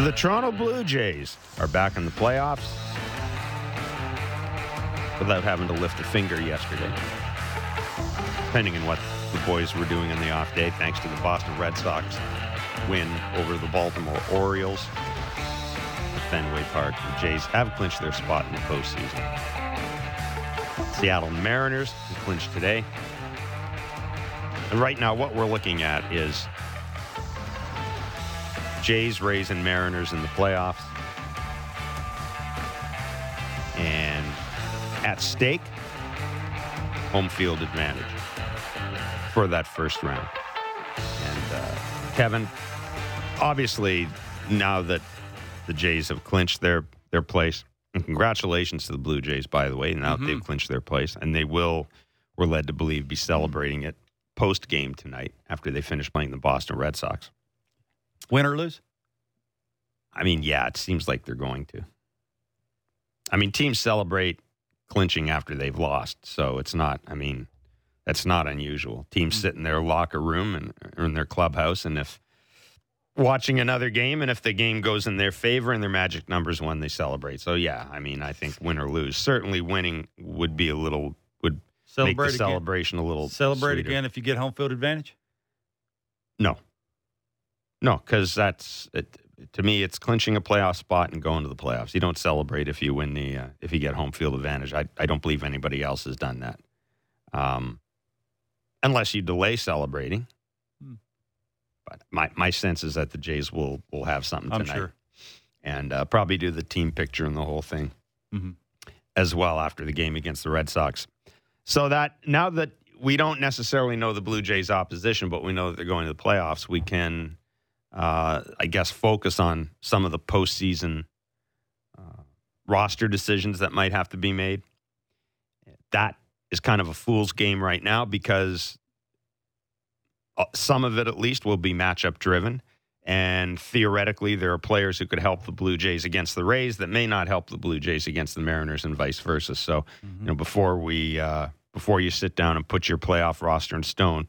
The Toronto Blue Jays are back in the playoffs without having to lift a finger yesterday. Depending on what the boys were doing on the off day, thanks to the Boston Red Sox win over the Baltimore Orioles at Fenway Park. The Jays have clinched their spot in the postseason. Seattle Mariners clinched today. And right now, what we're looking at is Jays, Rays, and Mariners in the playoffs. And at stake, home field advantage for that first round. And uh, Kevin, obviously, now that the Jays have clinched their their place, and congratulations to the Blue Jays, by the way. Now that they've clinched their place, and they will, we're led to believe, be celebrating it post game tonight after they finish playing the Boston Red Sox. Win or lose? I mean, yeah, it seems like they're going to. I mean, teams celebrate clinching after they've lost, so it's not. I mean, that's not unusual. Teams mm. sit in their locker room and or in their clubhouse, and if watching another game, and if the game goes in their favor and their magic numbers won, they celebrate. So yeah, I mean, I think win or lose, certainly winning would be a little would Celebrate make the again. celebration a little Celebrate sweeter. again if you get home field advantage. No, no, because that's it, to me. It's clinching a playoff spot and going to the playoffs. You don't celebrate if you win the uh, if you get home field advantage. I I don't believe anybody else has done that, um, unless you delay celebrating. Hmm. But my my sense is that the Jays will will have something I'm tonight, sure. and uh, probably do the team picture and the whole thing Mhm. as well after the game against the Red Sox. So that now that we don't necessarily know the Blue Jays' opposition, but we know that they're going to the playoffs, we can, uh, I guess, focus on some of the postseason uh, roster decisions that might have to be made. That is kind of a fool's game right now because uh, some of it, at least, will be matchup driven. And theoretically, there are players who could help the Blue Jays against the Rays that may not help the Blue Jays against the Mariners, and vice versa. So, you know, before we uh, before you sit down and put your playoff roster in stone,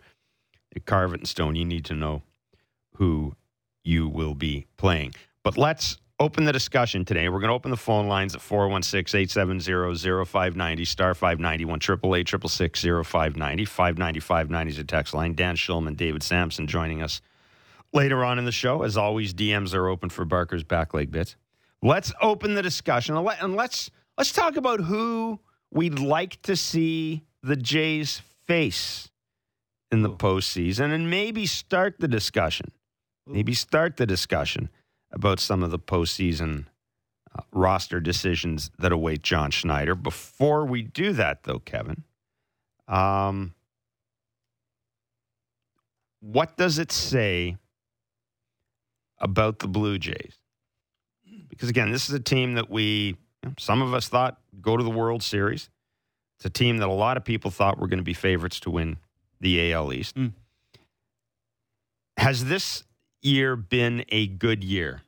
carve it in stone. You need to know who you will be playing. But let's open the discussion today. We're going to open the phone lines at 416 870 0590, star 591, 888 0590, 590 590 is a text line. Dan Shulman, David Samson joining us later on in the show. As always, DMs are open for Barker's back leg bits. Let's open the discussion and let- and let's let's talk about who we'd like to see the Jays face in the postseason, and maybe start the discussion. Maybe start the discussion about some of the postseason uh, roster decisions that await John Schneider. Before we do that, though, Kevin, um, what does it say about the Blue Jays? Because again, this is a team that we, some of us thought go to the World Series. It's a team that a lot of people thought were going to be favorites to win the AL East. Mm. Has this year been a good year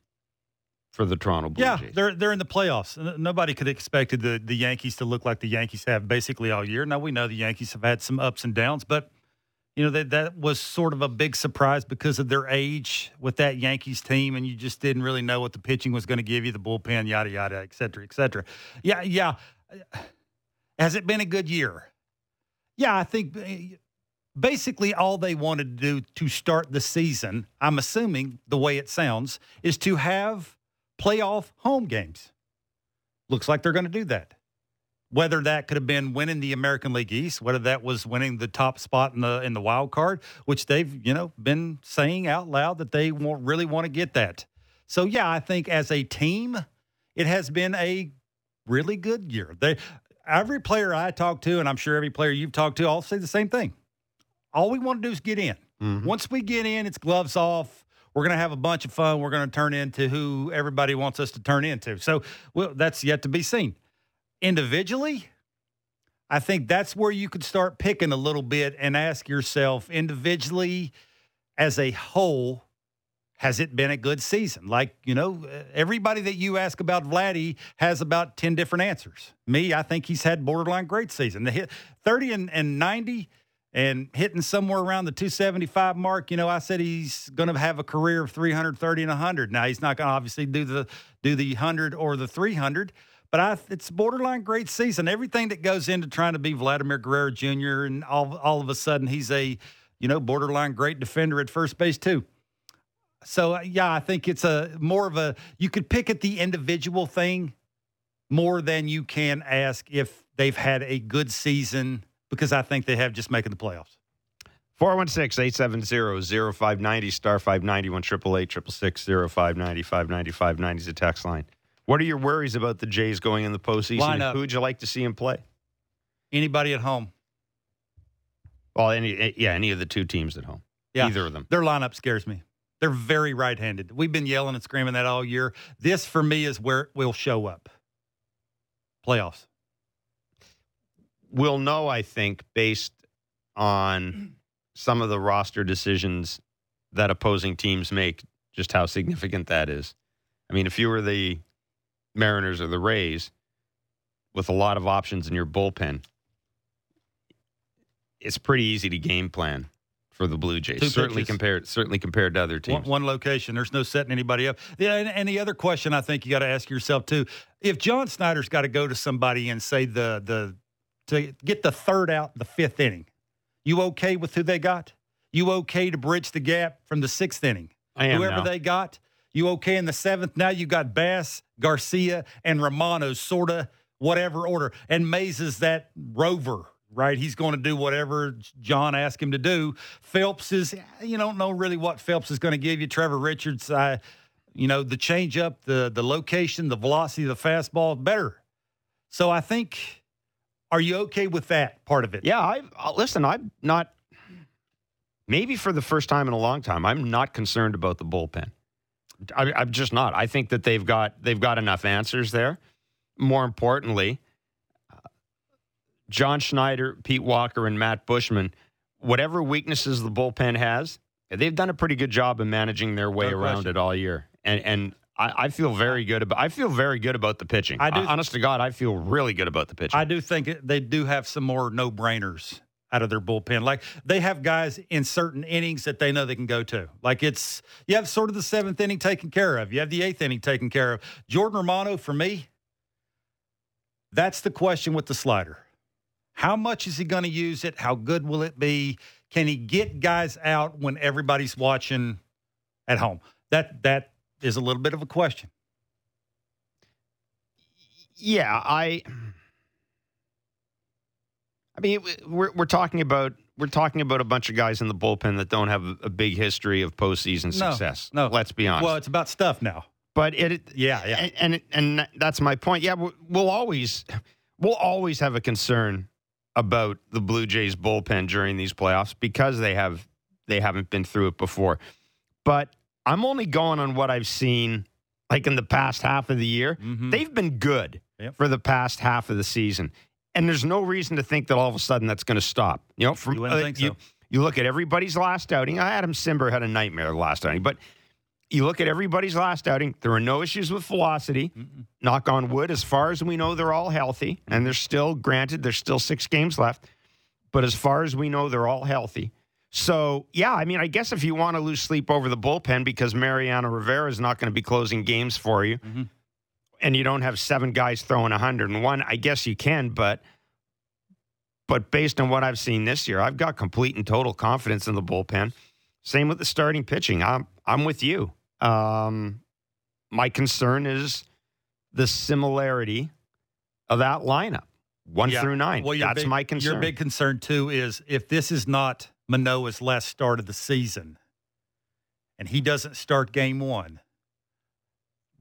for the Toronto Blue Yeah, Jays? they're they're in the playoffs. Nobody could have expected the the Yankees to look like the Yankees have basically all year. Now we know the Yankees have had some ups and downs, but you know that that was sort of a big surprise because of their age with that Yankees team, and you just didn't really know what the pitching was going to give you, the bullpen, yada yada, et cetera, et cetera. Yeah, yeah. Has it been a good year? Yeah, I think eh, basically all they wanted to do to start the season, I'm assuming the way it sounds, is to have playoff home games. Looks like they're going to do that. Whether that could have been winning the American League East, whether that was winning the top spot in the in the wild card, which they've you know been saying out loud that they won't really want to get that. So yeah, I think as a team, it has been a really good year. They every player I talk to, and I'm sure every player you've talked to, all say the same thing. All we want to do is get in. Mhm. Once we get in, it's gloves off. We're going to have a bunch of fun. We're going to turn into who everybody wants us to turn into. So, well, that's yet to be seen. Individually, I think that's where you could start picking a little bit and ask yourself individually, as a whole, has it been a good season? Like, you know, everybody that you ask about Vladdy has about 10 different answers. Me, I think he's had borderline great season. The hit 30 and, and 90 and hitting somewhere around the 275 mark. You know, I said he's going to have a career of 330 and 100. Now he's not going to obviously do the do the 100 or the 300, but I, it's borderline great season. Everything that goes into trying to be Vladimir Guerrero Jr. and all all of a sudden he's a you know borderline great defender at first base too. So uh, yeah, I think it's a more of a you could pick at the individual thing more than you can ask if they've had a good season because I think they have just making the playoffs. 416-870-0590 star 590 1 888 0590 590 590 is a text line. What are your worries about the Jays going in the postseason? Who would you like to see him play? Anybody at home. Well, any eh, yeah, any of the two teams at home. Yeah. Either of them. Their lineup scares me. They're very right-handed. We've been yelling and screaming that all year. This for me is where it will show up. Playoffs. We'll know, I think, based on some of the roster decisions that opposing teams make, just how significant that is. I mean, if you were the Mariners or the Rays with a lot of options in your bullpen, it's pretty easy to game plan for the Blue Jays. Two certainly pitches. compared, certainly compared to other teams. One, one, location. There's no setting anybody up. Yeah, and, and the other question I think you got to ask yourself too: if John Schneider's got to go to somebody and say the the to get the third out, the fifth inning, you okay with who they got? You okay to bridge the gap from the sixth inning? I am Whoever now. they got, you okay in the seventh? Now you got Bass, Garcia, and Romano, sort of whatever order, and Mayza is that rover right? He's going to do whatever John asked him to do. Phelps is, you don't know really what Phelps is going to give you. Trevor Richards, I, you know, the change up, the the location, the velocity of the fastball, better. So I think, are you okay with that part of it? Yeah, I uh, listen. I'm not. Maybe for the first time in a long time, I'm not concerned about the bullpen. I, I'm just not. I think that they've got they've got enough answers there. More importantly, John Schneider, Pete Walker, and Matt Buschmann, whatever weaknesses the bullpen has, they've done a pretty good job of managing their way no around question. it all year. And and I, I, feel very good about I feel very good about the pitching. I do, honest to God, I feel really good about the pitching. I do think they do have some more no brainers out of their bullpen. Like they have guys in certain innings that they know they can go to. Like it's you have sort of the seventh inning taken care of. You have the eighth inning taken care of. Jordan Romano, for me, that's the question with the slider. How much is he going to use it? How good will it be? Can he get guys out when everybody's watching at home? That that is a little bit of a question. Yeah, I I mean, we're we're talking about we're talking about a bunch of guys in the bullpen that don't have a big history of postseason success. No, let's be honest. Well, it's about stuff now. But it, yeah, yeah, and and, and that's my point. Yeah, we'll always we'll always have a concern about the Blue Jays bullpen during these playoffs because they have they haven't been through it before. But I'm only going on what I've seen like in the past half of the year. Mm-hmm. They've been good yep. for the past half of the season. And there's no reason to think that all of a sudden that's going to stop. You know, from you, uh, you, so. you, look at everybody's last outing. Adam Cimber had a nightmare last outing, but you look at everybody's last outing, there are no issues with velocity. Mm-mm. Knock on wood, as far as we know, they're all healthy. And they're still, granted, there's still six games left. But as far as we know, they're all healthy. So, yeah, I mean, I guess if you want to lose sleep over the bullpen because Mariano Rivera is not going to be closing games for you mm-hmm. and you don't have seven guys throwing 101, I guess you can. But but based on what I've seen this year, I've got complete and total confidence in the bullpen. Same with the starting pitching. I'm I'm with you. Um, my concern is the similarity of that lineup, one yeah. through nine. Well, That's big, my concern. Your big concern, too, is if this is not Manoah's last start of the season and he doesn't start game one,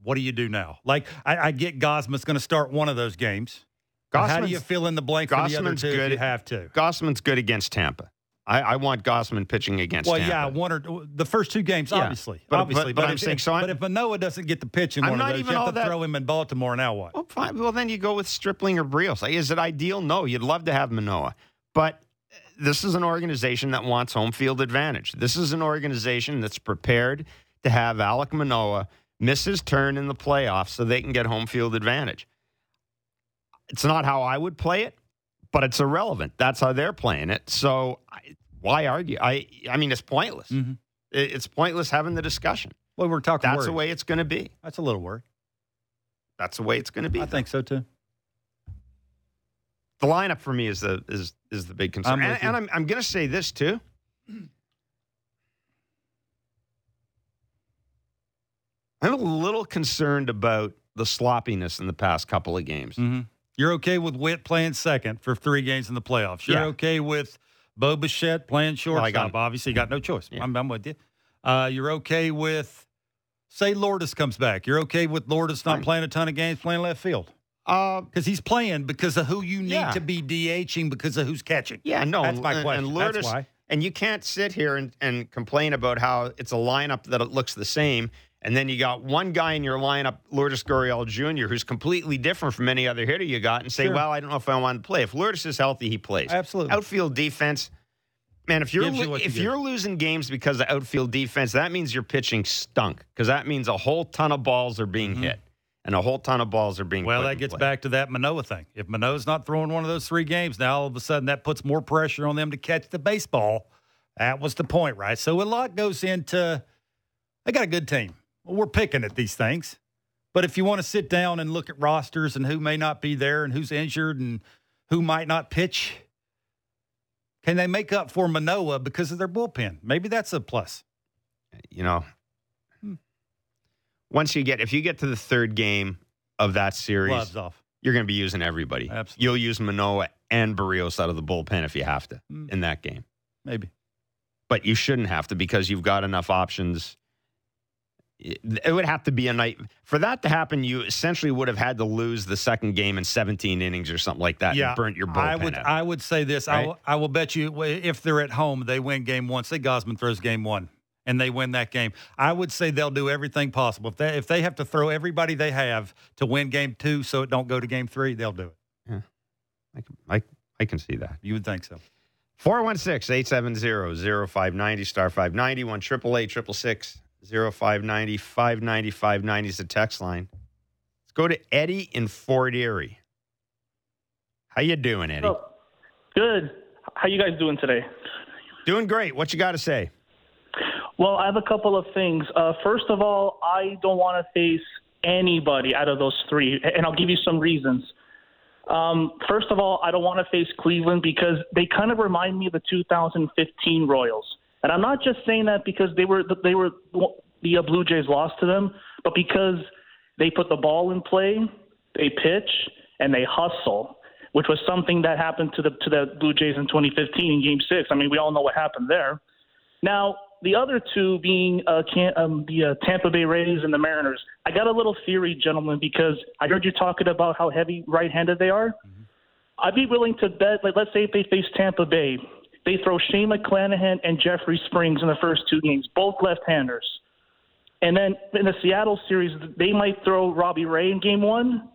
what do you do now? Like, I, I get Gausman's going to start one of those games. How do you fill in the blank for the other two good, you have to? Gausman's good against Tampa. I, I, want Gausman pitching against. Well, Tampa. yeah, one or the first two games, yeah. obviously, but, obviously. But, but, but I'm if, saying, so but if Manoah doesn't get the pitch in I'm one of those, you have to that, throw him in Baltimore. Now what? Well, fine. Well, then you go with Stripling or Berrios. Is it ideal? No. You'd love to have Manoah, but this is an organization that wants home field advantage. This is an organization that's prepared to have Alek Manoah miss his turn in the playoffs so they can get home field advantage. It's not how I would play it, but it's irrelevant. That's how they're playing it. So I, why argue? I I mean, it's pointless. Mhm. It- It's pointless having the discussion. Well, we're talking. That's the way it's going to be. That's a little worry. That's the way it's going to be. I think so too. The lineup for me is the is is the big concern. I'm and and I'm I'm going to say this too. I'm a little concerned about the sloppiness in the past couple of games. hmm You're okay with Whit playing second for three games in the playoffs. You're Yeah. okay with Bo Bichette playing shortstop. Got- Obviously, you got no choice. Yeah. I'm, I'm with you. Uh, you're okay with, say, Lourdes comes back. You're okay with Lourdes not Fine. playing a ton of games, playing left field Uh, because he's playing because of who you need Yeah. to be DHing because of who's catching. yeah, no, That's my and, question. And That's Lourdes, why. and you can't sit here and, and complain about how it's a lineup that it looks the same, and then you got one guy in your lineup, Lourdes Gurriel Jr., who's completely different from any other hitter you got, and say, Sure. well, I don't know if I want to play. If Lourdes is healthy, he plays. Absolutely. Outfield defense, man. If you're you lo- you if you're losing games because of outfield defense, that means your pitching stunk because that means a whole ton of balls are being hit and a whole ton of balls are being. Well, that gets play. back to that Manoah thing. If Manoah's not throwing one of those three games, now all of a sudden that puts more pressure on them to catch the baseball. That was the point, right? So a lot goes into they got a good team. Well, we're picking at these things. But if you want to sit down and look at rosters and who may not be there and who's injured and who might not pitch, can they make up for Manoah because of their bullpen? Maybe that's a plus. You know. Once you get if you get to the third game of that series, Gloves off. you're going to be using everybody. Absolutely. You'll use Manoah and Berrios out of the bullpen if you have to Hmm. in that game. Maybe. but you shouldn't have to because you've got enough options. It it would have to be a night for that to happen. You essentially would have had to lose the second game in 17 innings or something like that. and burnt your bullpen. I would out. I would say this. I, Right? will, I will bet you if they're at home, they win game one. Say Gausman throws game one and they win that game. I would say they'll do everything possible. If they if they have to throw everybody they have to win game two so it don't go to game three, they'll do it. Yeah, I, can- I, I can see that. You would think so. 416 870 0590 star 590 1 888 0590 590 590 is the text line. Let's go to Eddie in Fort Erie. How you doing, Eddie? Oh, good. How you guys doing today? Doing great. What you got to say? Well, I have a couple of things. Uh, first of all, I don't want to face anybody out of those three, and I'll give you some reasons. Um, first of all, I don't want to face Cleveland because they kind of remind me of the 2015 Royals, and I'm not just saying that because they were they were the Blue Jays lost to them, but because they put the ball in play, they pitch, and they hustle, which was something that happened to the to the Blue Jays in 2015 in Game Six. I mean, we all know what happened there. Now, the other two being uh, can, um, the uh, Tampa Bay Rays and the Mariners. I got a little theory, gentlemen, because I heard you talking about how heavy right-handed they are. I'd be willing to bet, like, let's say if they face Tampa Bay, they throw Shane McClanahan and Jeffrey Springs in the first two games, both left-handers. And then in the Seattle series, they might throw Robbie Ray in game one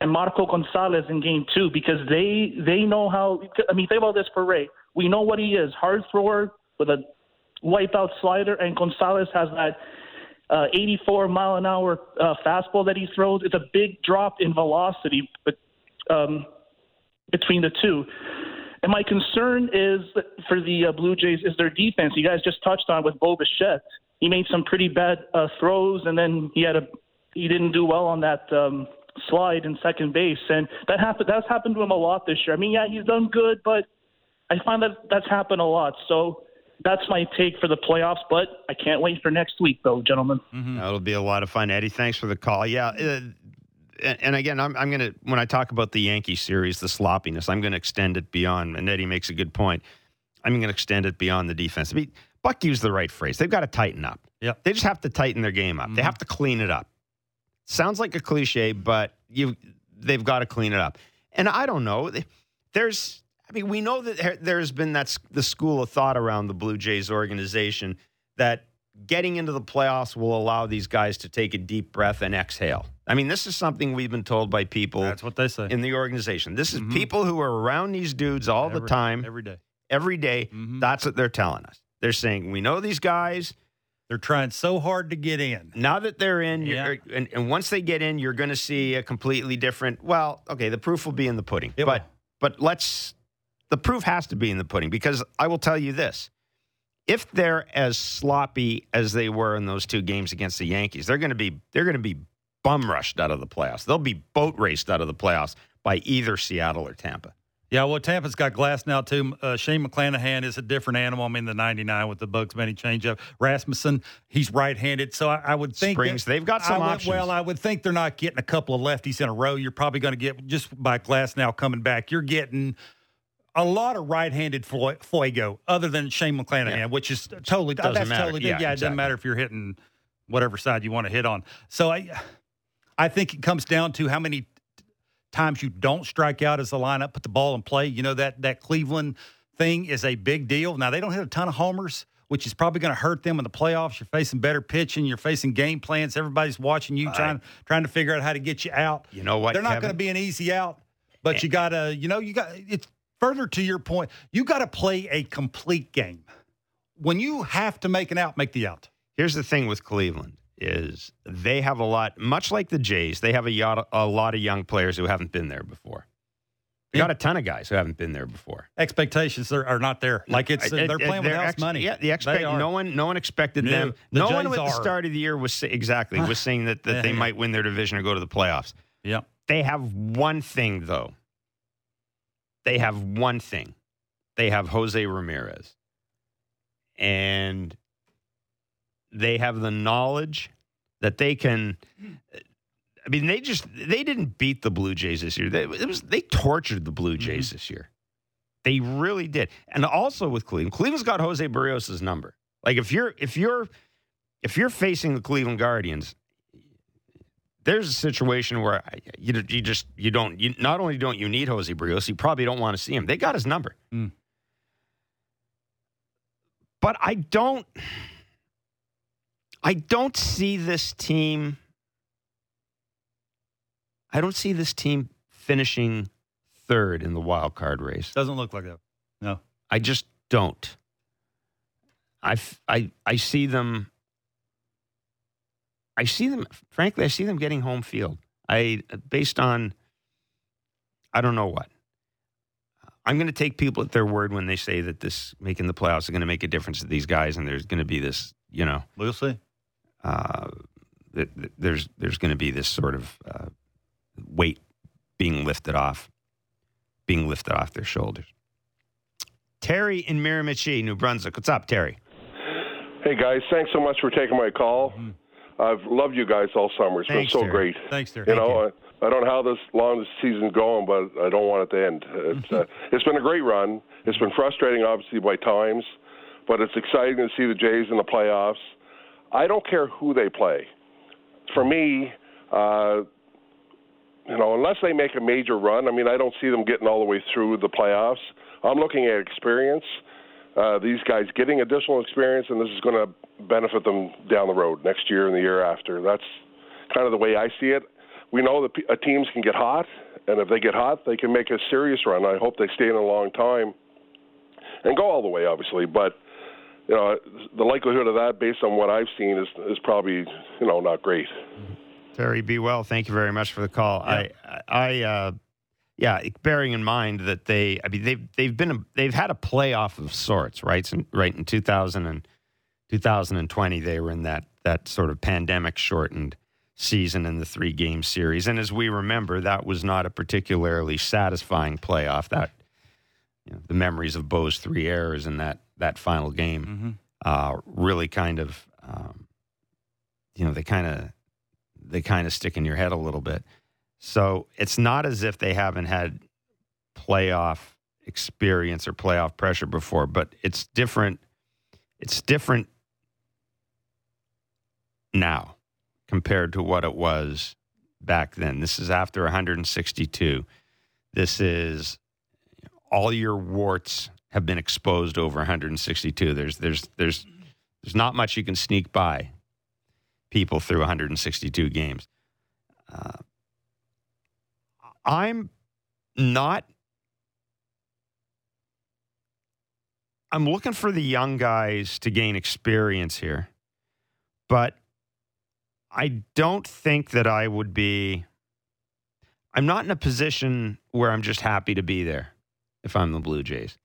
and Marco Gonzales in game two because they they know how. I mean, think about this for Ray. We know what he is: hard thrower with a wipeout slider, and Gonzales has that uh, 84 mile an hour uh, fastball that he throws. It's a big drop in velocity, but um, between the two. And my concern is for the uh, Blue Jays is their defense. You guys just touched on with Bo Bichette. He made some pretty bad uh, throws, and then he had a he didn't do well on that um, slide in second base, and that happened. That's happened to him a lot this year. I mean, yeah, he's done good, but I find that that's happened a lot. So that's my take for the playoffs. But I can't wait for next week, though, gentlemen. That'll be a lot of fun, Eddie. Thanks for the call. Yeah, uh, and, and again, I'm, I'm going to when I talk about the Yankee series, the sloppiness, I'm going to extend it beyond. And Eddie makes a good point. I'm going to extend it beyond the defense. I mean, Buck used the right phrase. They've got to tighten up. Yep. They just have to tighten their game up. They have to clean it up. Sounds like a cliche, but you they've got to clean it up. And I don't know. There's, I mean, we know that there, there's been that the school of thought around the Blue Jays organization that getting into the playoffs will allow these guys to take a deep breath and exhale. I mean, this is something we've been told by people That's what they say. in the organization. This is people who are around these dudes all the time, every day. every day. Mhm. That's what they're telling us. They're saying, we know these guys. They're trying so hard to get in. Now that they're in, Yeah. you're, and, and once they get in, you're going to see a completely different. Well, okay, the proof will be in the pudding. It but will. but let's the proof has to be in the pudding because I will tell you this. If they're as sloppy as they were in those two games against the Yankees, they're going to be they're going to be bum rushed out of the playoffs. They'll be boat raced out of the playoffs by either Seattle or Tampa. Yeah, well, Tampa's got Glasnow too. Uh, Shane McClanahan is a different animal. I mean, the '99 with the Bugs Bunny changeup. Rasmussen, he's right-handed, so I, I would think Springs, that- they've got some I options. Well, I would think they're not getting a couple of lefties in a row. You're probably going to get just by Glasnow coming back. You're getting a lot of right-handed fuego, other than Shane McClanahan, Yeah. which is totally Doesn't that's matter. totally Yeah, yeah. It doesn't matter if you're hitting whatever side you want to hit on. So I, I think it comes down to how many times you don't strike out as the lineup, put the ball in play. You know that that Cleveland thing is a big deal. Now they don't hit a ton of homers, which is probably going to hurt them in the playoffs. You're facing better pitching. You're facing game plans. Everybody's watching you, trying trying to figure out how to get you out. You know what, They're not Kevin? going to be an easy out, but eh. you got to, you know, you got it's further to your point. You got to play a complete game. When you have to make an out, make the out. Here's the thing with Cleveland is they have a lot, much like the Jays, they have a, yacht, a lot of young players who haven't been there before. They got a ton of guys who haven't been there before. Expectations are, are not there. Like it's I- uh, they're playing with house ex- money. Yeah, the expect no one no one expected No, them. the no one Jays at the start of the year was exactly was saying that, that they Yeah. might win their division or go to the playoffs. Yeah. They have one thing though. They have one thing. They have Jose Ramirez. And they have the knowledge that they can I mean they just they didn't beat the Blue Jays this year. They, it was they tortured the Blue mm-hmm. Jays this year. They really did. And also with Cleveland, Cleveland's got Jose Berrios' number. Like if you're if you're if you're facing the Cleveland Guardians, there's a situation where you, you just you don't you not only don't you need Jose Berrios, you probably don't want to see him. They got his number. Mm. But I don't I don't see this team I don't see this team finishing third in the wild card race. Doesn't look like that. No. I just don't. I I I see them. I see them. Frankly, I see them getting home field. I based on. I don't know what. I'm going to take people at their word when they say that this making the playoffs is going to make a difference to these guys, and there's going to be this, you know, We'll see. uh, that that there's there's going to be this sort of uh, weight being lifted off, being lifted off their shoulders. Terry in Miramichi, New Brunswick. What's up, Terry? Hey guys, thanks so much for taking my call. I've loved you guys all summer. It's Thanks, been so Terry. great. Thanks, there. You know, I, I don't know how this long this season's going, but I don't want it to end. It's uh, it's been a great run. It's been frustrating, obviously, by times, but it's exciting to see the Jays in the playoffs. I don't care who they play. For me, uh, you know, unless they make a major run, I mean, I don't see them getting all the way through the playoffs. I'm looking at experience. Uh, these guys getting additional experience, and this is going to benefit them down the road next year and the year after. That's kind of the way I see it. We know that p- uh, teams can get hot, and if they get hot, they can make a serious run. I hope they stay in a long time and go all the way, obviously. But you know, the likelihood of that, based on what I've seen, is is probably you know not great. Terry, be well. Thank you very much for the call. I, I, uh, yeah, bearing in mind that they, I mean, they've they've been a, they've had a playoff of sorts, right? So, right in 2000 and 2020, they were in that that sort of pandemic shortened season in the three game series, and as we remember, that was not a particularly satisfying playoff. That you know, the memories of Bo's three errors in that that final game Mm-hmm. uh, really kind of, um, you know, they kind of they kind of stick in your head a little bit. So it's not as if they haven't had playoff experience or playoff pressure before, but it's different. It's different now compared to what it was back then. This is after 162. This is all your warts have been exposed over 162. There's there's there's there's not much you can sneak by people through 162 games. Uh, I'm not. I'm looking for the young guys to gain experience here, but I don't think that I would be. I'm not in a position where I'm just happy to be there. if I'm the Blue Jays.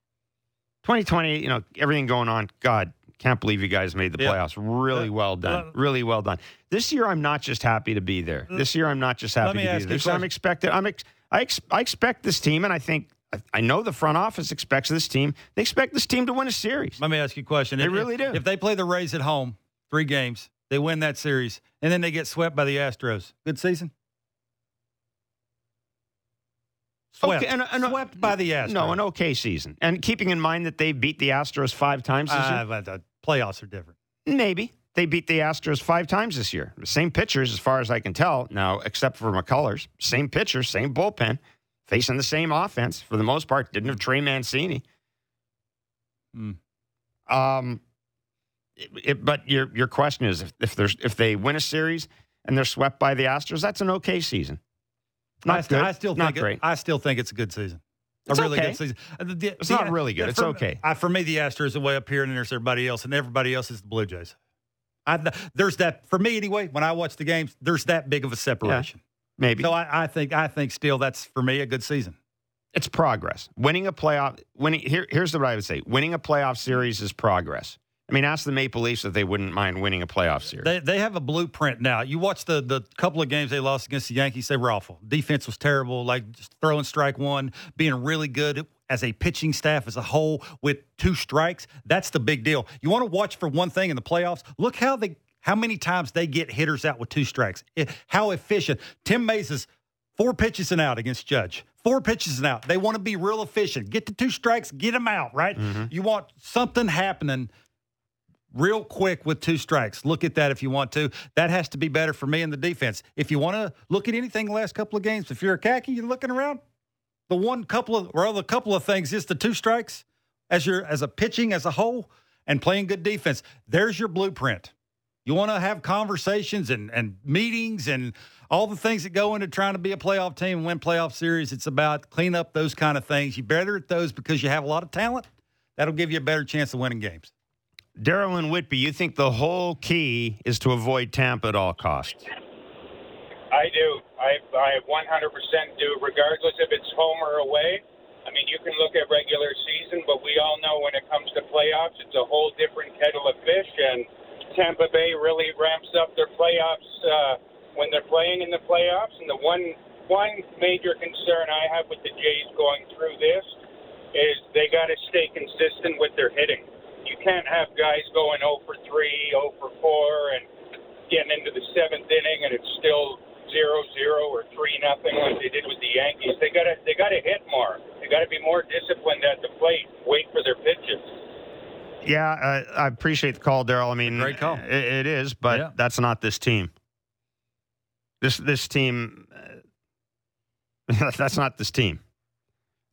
2020, you know, everything going on. God, can't believe you guys made the Yeah. playoffs. Really Uh, well done. uh, really well done. This year, I'm not just happy to be there. This year, I'm not just happy to be there. So I'm expected. I'm ex- I, ex- I expect this team, and I think I, know the front office expects this team. They expect this team to win a series. Let me ask you a question. They If- really do. If they play the Rays at home, three games, they win that series, and then they get swept by the Astros. Good season. Swept. Okay, and- and- swept by the Astros. No, an okay season. And keeping in mind that they beat the Astros five times this year. Uh, but the playoffs are different. Maybe. They beat the Astros five times this year. The same pitchers, as far as I can tell, now, except for McCullers. Same pitcher, same bullpen, facing the same offense for the most part. Didn't have Trey Mancini. Hmm. Um, it, it- but your your question is if, if there's if they win a series and they're swept by the Astros, that's an okay season. Not I, st- good. I still not think it- great. I still think it's a good season. It's a really okay. good season. Uh, the- the- It's the- not really good. It's for- okay. I, for me, the Astros are way up here, and then there's everybody else, and everybody else is the Blue Jays. I, there's that for me anyway. When I watch the games, there's that big of a separation. Maybe So I, I think I think still that's for me a good season. it's progress. Winning a playoff, winning here, here's what I would say: winning a playoff series is progress. I mean, ask the Maple Leafs if they wouldn't mind winning a playoff series. They they have a blueprint now. You watch the the couple of games they lost against the Yankees; they were awful. Defense was terrible, like just throwing strike one, being really good as a pitching staff as a whole with two strikes. That's the big deal. You want to watch for one thing in the playoffs. Look how they how many times they get hitters out with two strikes. How efficient Tim Mayza is. Four pitches and out against Judge. Four pitches and out. They want to be real efficient. Get the two strikes, get them out, right? Mm-hmm. You want something happening real quick with two strikes. Look at that if you want to. That has to be better for me in the defense. If you want to look at anything the last couple of games, if you're a khaki, you're looking around. The one couple of or the couple of things is the two strikes as your as a pitching as a whole and playing good defense. There's your blueprint. You want to have conversations and, and meetings and all the things that go into trying to be a playoff team and win playoff series. It's about clean up those kind of things. You better at those because you have a lot of talent. That'll give you a better chance of winning games. Daryl and Whitby, you think the whole key is to avoid Tampa at all costs? I do. I I 100% do, regardless if it's home or away. I mean, you can look at regular season, but we all know when it comes to playoffs, it's a whole different kettle of fish. And Tampa Bay really ramps up their playoffs uh, when they're playing in the playoffs. And the one one major concern I have with the Jays going through this is they got to stay consistent with their hitting. You can't have guys going 0 for 3, 0 for 4, and getting into the seventh inning and it's still zero zero or three nothing like they did with the Yankees. They gotta they gotta hit more. They gotta be more disciplined at the plate. Wait for their pitches. Yeah, uh, I appreciate the call, Daryl. I mean, Great call. It, it is, but Yeah. that's not this team. This this team. Uh, that's not this team.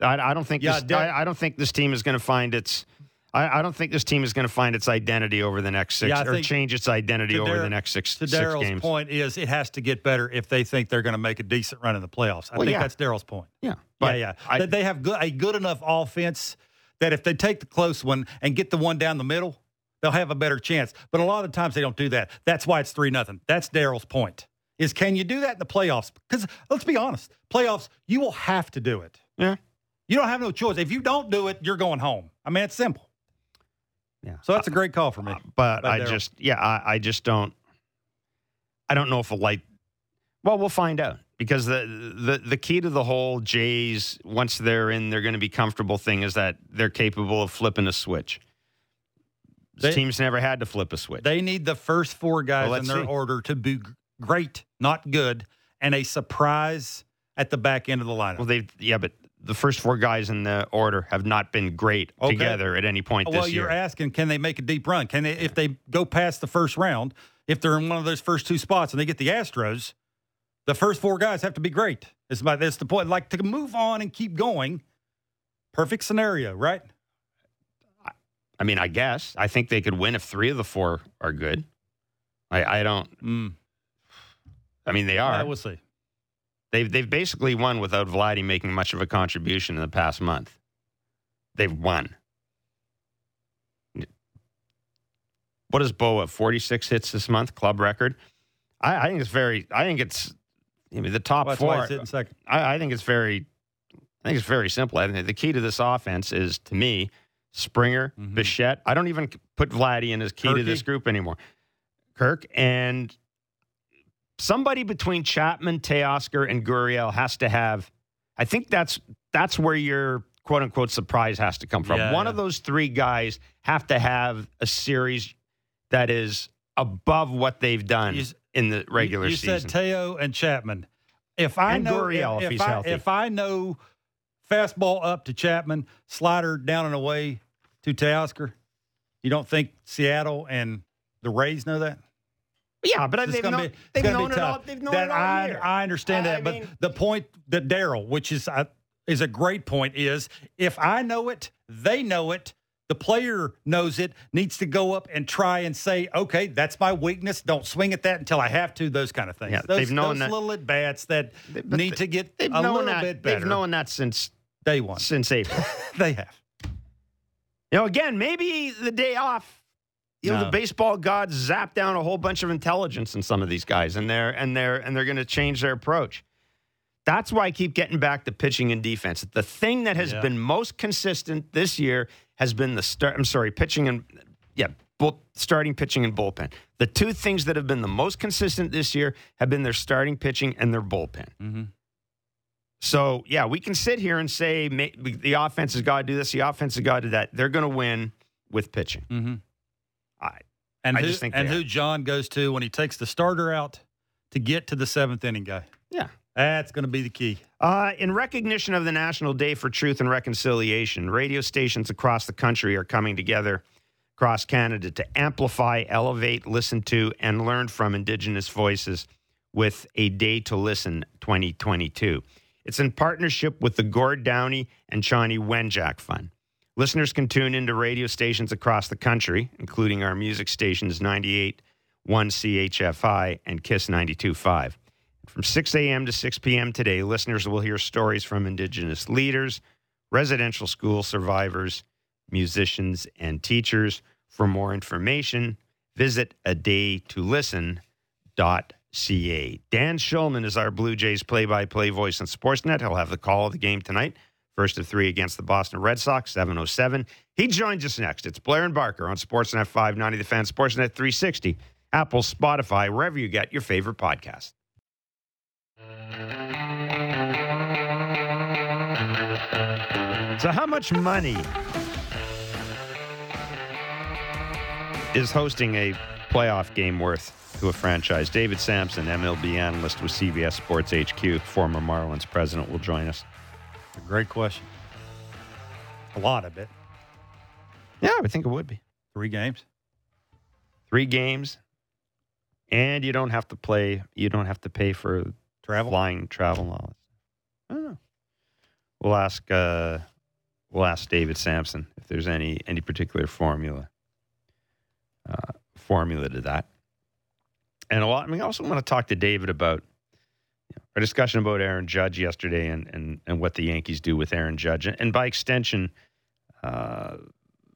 I, I don't think. Yeah, this, I, I don't think this team is going to find its. I, I don't think this team is going to find its identity over the next six, Yeah, or change its identity over Dar- the next six, To six Daryl's games. point is it has to get better if they think they're going to make a decent run in the playoffs. I Well, think yeah. that's Daryl's point. Yeah, but yeah, yeah. I- they have good, a good enough offense that if they take the close one and get the one down the middle, they'll have a better chance. But a lot of times they don't do that. That's why it's three nothing. That's Daryl's point. Is can you do that in the playoffs? Because let's be honest, playoffs you will have to do it. Yeah. You don't have no choice. If you don't do it, you're going home. I mean, it's simple. Yeah. So that's a great call for me. Uh, but By I Darryl. just yeah, I, I just don't. I don't know if a light. Well, we'll find out because the the the key to the whole Jays once they're in, they're going to be comfortable thing is that they're capable of flipping a switch. They- teams never had to flip a switch. They need the first four guys Well, in their see. order to be great, not good, and a surprise at the back end of the lineup. well, they yeah, but the first four guys in the order have not been great Okay. together at any point well, this year. Well, you're asking, can they make a deep run? Can they, if they go past the first round, if they're in one of those first two spots and they get the Astros, the first four guys have to be great. It's my, that's the point. Like to move on and keep going. Perfect scenario, right? I mean, I guess I think they could win if three of the four are good. I, I don't. Mm. I mean, they are. right, we'll see. They've they've basically won without Vladdy making much of a contribution in the past month. They've won. What is Bo at? Forty six hits this month, club record. I, I think it's very. I think it's. I mean, the top That's why four. he's sitting second. I, I think it's very. I think it's very simple. I think the key to this offense is, to me, Springer, Mhm. Bichette. I don't even put Vladdy in as key to this group anymore. Kirk and somebody between Chapman, Teoscar, and Gurriel has to have. I think that's that's where your quote unquote surprise has to come from. Yeah, One yeah. of those three guys have to have a series that is above what they've done You in the regular you, you season. said Teo and Chapman. If I And know Gurriel, if if, he's I, healthy. if I know fastball up to Chapman, slider down and away to Teoscar, you don't think Seattle and the Rays know that? Yeah, but It's they've, gonna known, be, they've gonna known it all. tough. They've known that it all I, year. I understand I that, but mean- the point that Daryl, which is I, is a great point, is if I know it, they know it. The player knows it, needs to go up and try and say, okay, that's my weakness. Don't swing at that until I have to, those kind of things. Yeah, those, they've known those that- little at bats that They- need they- to get They've a known little that. bit better. They've known that since day one. since April. they have. You know, again, maybe the day off, you know, No. the baseball gods zap down a whole bunch of intelligence in some of these guys, and they're and they're and they're going to change their approach. That's why I keep getting back to pitching and defense. The thing that has Yeah. been most consistent this year has been the start. I'm sorry, pitching and yeah, bull, starting pitching and bullpen. The two things that have been the most consistent this year have been their starting pitching and their bullpen. Mm-hmm. So yeah, we can sit here and say the offense has got to do this, the offense has got to do that. They're going to win with pitching. Mm-hmm. I, And I who, just think and who are. John goes to when he takes the starter out to get to the seventh inning guy. yeah. That's going to be the key. Uh, in recognition of the National Day for Truth and Reconciliation, radio stations across the country are coming together across Canada to amplify, elevate, listen to, and learn from Indigenous voices with a Day to Listen 2022. It's in partnership with the Gord Downie and Chanie Wenjack Fund. Listeners can tune into radio stations across the country, including our music stations 98.1 CHFI and KISS 92.5. From 6 a.m. to 6 p.m. today, listeners will hear stories from Indigenous leaders, residential school survivors, musicians, and teachers. For more information, visit a day to listen.ca. Dan Shulman is our Blue Jays play by play voice on Sportsnet. He'll have the call of the game tonight, first of three against the Boston Red Sox, 707. He joins us next. It's Blair and Barker on Sportsnet 590, The Fan, Sportsnet 360, Apple, Spotify, wherever you get your favorite podcast. So, how much money is hosting a playoff game worth to a franchise? David Samson, MLB analyst with CBS Sports HQ, former Marlins president, will join us. A great question. A lot of it. Yeah, I would think it would be. Three games. Three games, and you don't have to play, you don't have to pay for Travel. flying travel and all that. I don't know. We'll ask uh, we'll ask David Samson if there's any any particular formula uh, formula to that. And a lot. I mean, I also want to talk to David about our discussion about Aaron Judge yesterday and and and what the Yankees do with Aaron Judge, and, and by extension. Uh,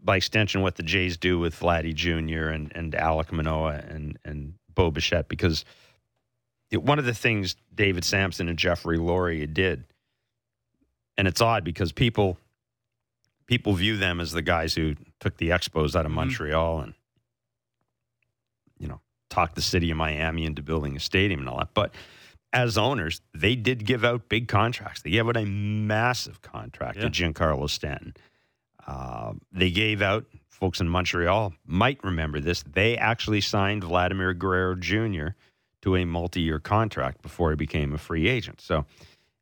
by extension, what the Jays do with Vladdy Jr. and, and Alek Manoah and, and Bo Bichette, because it- one of the things David Samson and Jeffrey Loria did, and it's odd because people people view them as the guys who took the Expos out of Mhm. Montreal and you know talked the city of Miami into building a stadium and all that. But as owners, they did give out big contracts. They gave out a massive contract Yeah. to Giancarlo Stanton. Uh, they gave out folks in Montreal might remember this. They actually signed Vladimir Guerrero Jr. to a multi-year contract before he became a free agent. So,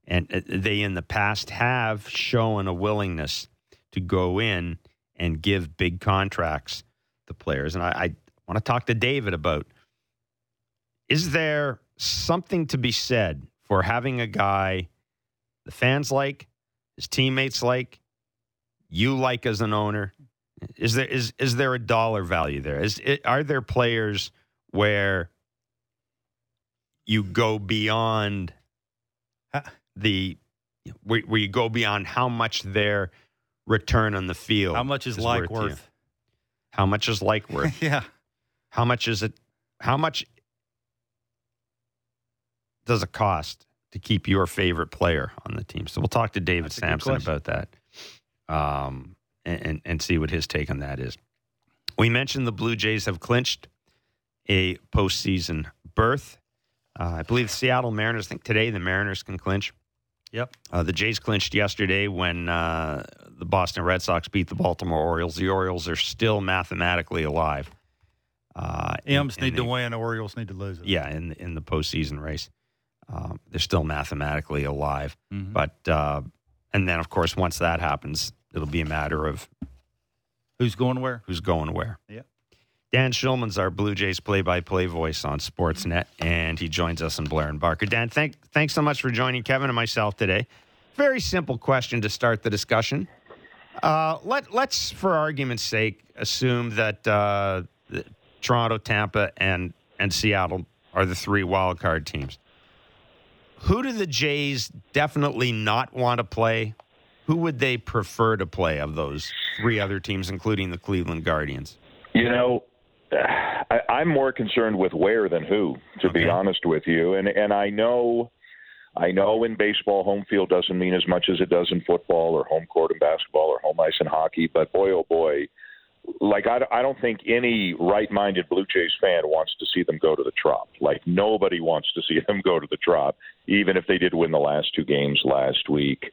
and uh, they in the past have shown a willingness to go in and give big contracts to players. And I, I want to talk to David about is there something to be said for having a guy the fans like, his teammates like, you like as an owner? Is there is is there a dollar value there? Is it, are there players where you go beyond the where, where you go beyond how much their return on the field? How much is, is like worth worth? How much is like worth? yeah. How much is it? How much does it cost to keep your favorite player on the team? So we'll talk to David That's Samson about that, um, and, and see what his take on that is. We mentioned the Blue Jays have clinched a postseason berth. Uh, I believe the Seattle Mariners. I think today the Mariners can clinch. Yep. Uh, the Jays clinched yesterday when uh, the Boston Red Sox beat the Baltimore Orioles. The Orioles are still mathematically alive. Uh, M's need to win, Orioles need to lose it. Yeah, in in the postseason race, um, they're still mathematically alive. Mhm. But uh, and then of course once that happens, it'll be a matter of Who's going where? who's going where. Yeah. Dan Shulman's our Blue Jays play-by-play voice on Sportsnet, and he joins us in Blair and Barker. Dan, thank, thanks so much for joining Kevin and myself today. Very simple question to start the discussion. Uh, let let's, for argument's sake, assume that uh, Toronto, Tampa, and and Seattle are the three wild card teams. Who do the Jays definitely not want to play? Who would they prefer to play of those three other teams, including the Cleveland Guardians? You know, I, I'm more concerned with where than who, to Okay. be honest with you. And and I know, I know in baseball, home field doesn't mean as much as it does in football or home court in basketball or home ice in hockey. But boy, oh boy, like I, I don't think any right-minded Blue Jays fan wants to see them go to the Trop. Like nobody wants to see them go to the Trop, even if they did win the last two games last week.